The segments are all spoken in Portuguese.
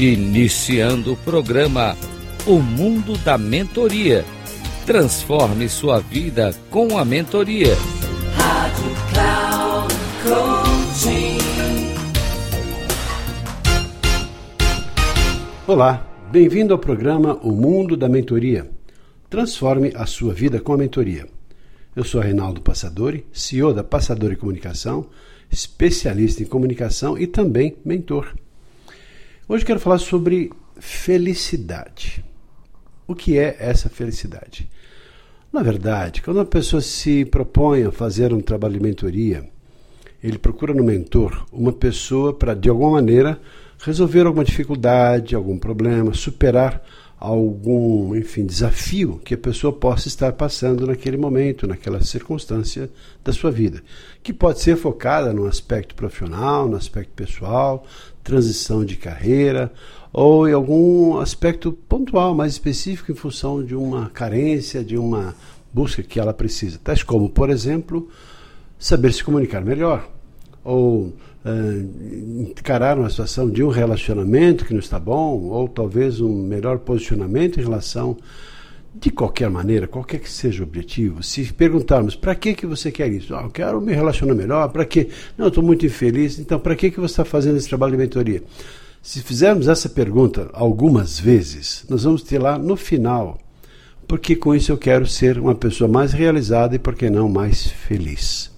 Iniciando o programa O Mundo da Mentoria. Transforme sua vida com a mentoria. Rádio Cloud Coaching. Olá, bem-vindo ao programa O Mundo da Mentoria. Transforme a sua vida com a mentoria. Eu sou Reinaldo Passadori, CEO da Passadori Comunicação, especialista em comunicação e também mentor. Hoje quero falar sobre felicidade. O que é essa felicidade? Na verdade, quando uma pessoa se propõe a fazer um trabalho de mentoria, ele procura no mentor uma pessoa para, de alguma maneira, resolver alguma dificuldade, algum problema, superar algum, enfim, desafio que a pessoa possa estar passando naquele momento, naquela circunstância da sua vida, que pode ser focada no aspecto profissional, no aspecto pessoal, transição de carreira ou em algum aspecto pontual, mais específico em função de uma carência, de uma busca que ela precisa, tais como, por exemplo, saber se comunicar melhor ou uh, encarar uma situação de um relacionamento que não está bom, ou talvez um melhor posicionamento em relação de qualquer maneira, qualquer que seja o objetivo, se perguntarmos para que que você quer isso? Ah, eu quero me relacionar melhor, para que? Não, estou muito infeliz, então para que que você está fazendo esse trabalho de mentoria? Se fizermos essa pergunta algumas vezes, nós vamos ter lá no final, porque com isso eu quero ser uma pessoa mais realizada e, por que não, mais feliz.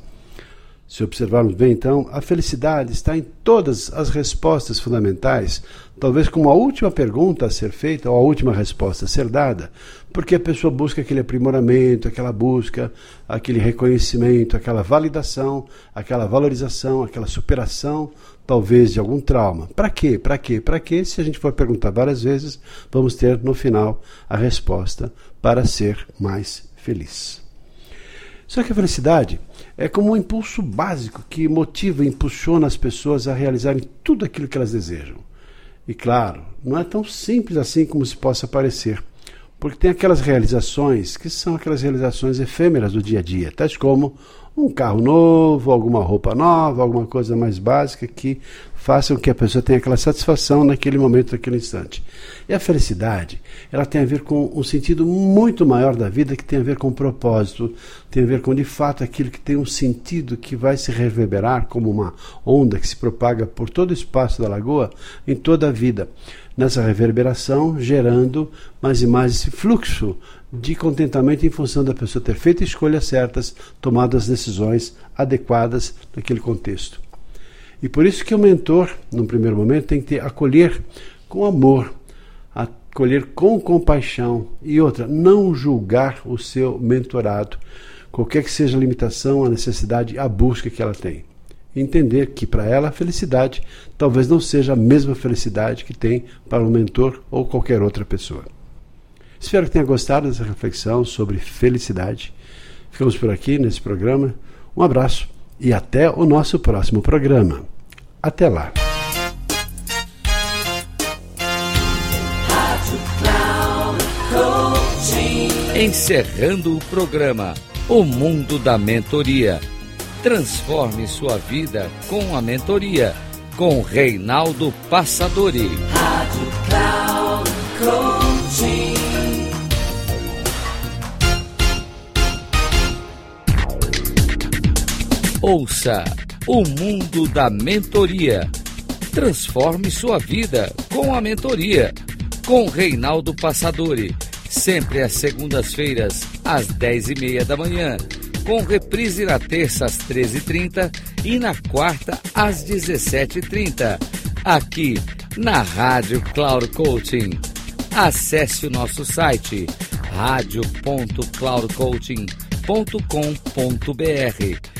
Se observarmos bem, então, a felicidade está em todas as respostas fundamentais, talvez como a última pergunta a ser feita ou a última resposta a ser dada, porque a pessoa busca aquele aprimoramento, aquela busca, aquele reconhecimento, aquela validação, aquela valorização, aquela superação, talvez de algum trauma. Para quê? Para quê? Para quê? Se a gente for perguntar várias vezes, vamos ter no final a resposta para ser mais feliz. Só que a felicidade é como um impulso básico que motiva e impulsiona as pessoas a realizarem tudo aquilo que elas desejam. E claro, não é tão simples assim como se possa parecer, porque tem aquelas realizações que são aquelas realizações efêmeras do dia a dia, tais como um carro novo, alguma roupa nova, alguma coisa mais básica que faça com que a pessoa tenha aquela satisfação naquele momento, naquele instante. E a felicidade, ela tem a ver com um sentido muito maior da vida que tem a ver com propósito, tem a ver com de fato aquilo que tem um sentido que vai se reverberar como uma onda que se propaga por todo o espaço da lagoa em toda a vida. Nessa reverberação, gerando mais e mais esse fluxo de contentamento em função da pessoa ter feito escolhas certas, tomado as decisões adequadas naquele contexto. E por isso que o mentor, num primeiro momento, tem que ter, acolher com amor, acolher com compaixão e outra, não julgar o seu mentorado, qualquer que seja a limitação, a necessidade, a busca que ela tem. Entender que para ela a felicidade talvez não seja a mesma felicidade que tem para o mentor ou qualquer outra pessoa. Espero que tenha gostado dessa reflexão sobre felicidade. Ficamos por aqui nesse programa. Um abraço e até o nosso próximo programa. Até lá. Encerrando o programa O Mundo da Mentoria. Transforme sua vida com a mentoria com Reinaldo Passadori. Rádio Cloud Coaching. Ouça o mundo da mentoria. Transforme sua vida com a mentoria. Com Reinaldo Passadori. Sempre às segundas-feiras, às dez e meia da manhã. Com reprise na terça às 13h30 e na quarta às 17h30. Aqui na Rádio Cloud Coaching. Acesse o nosso site radio.cloudcoaching.com.br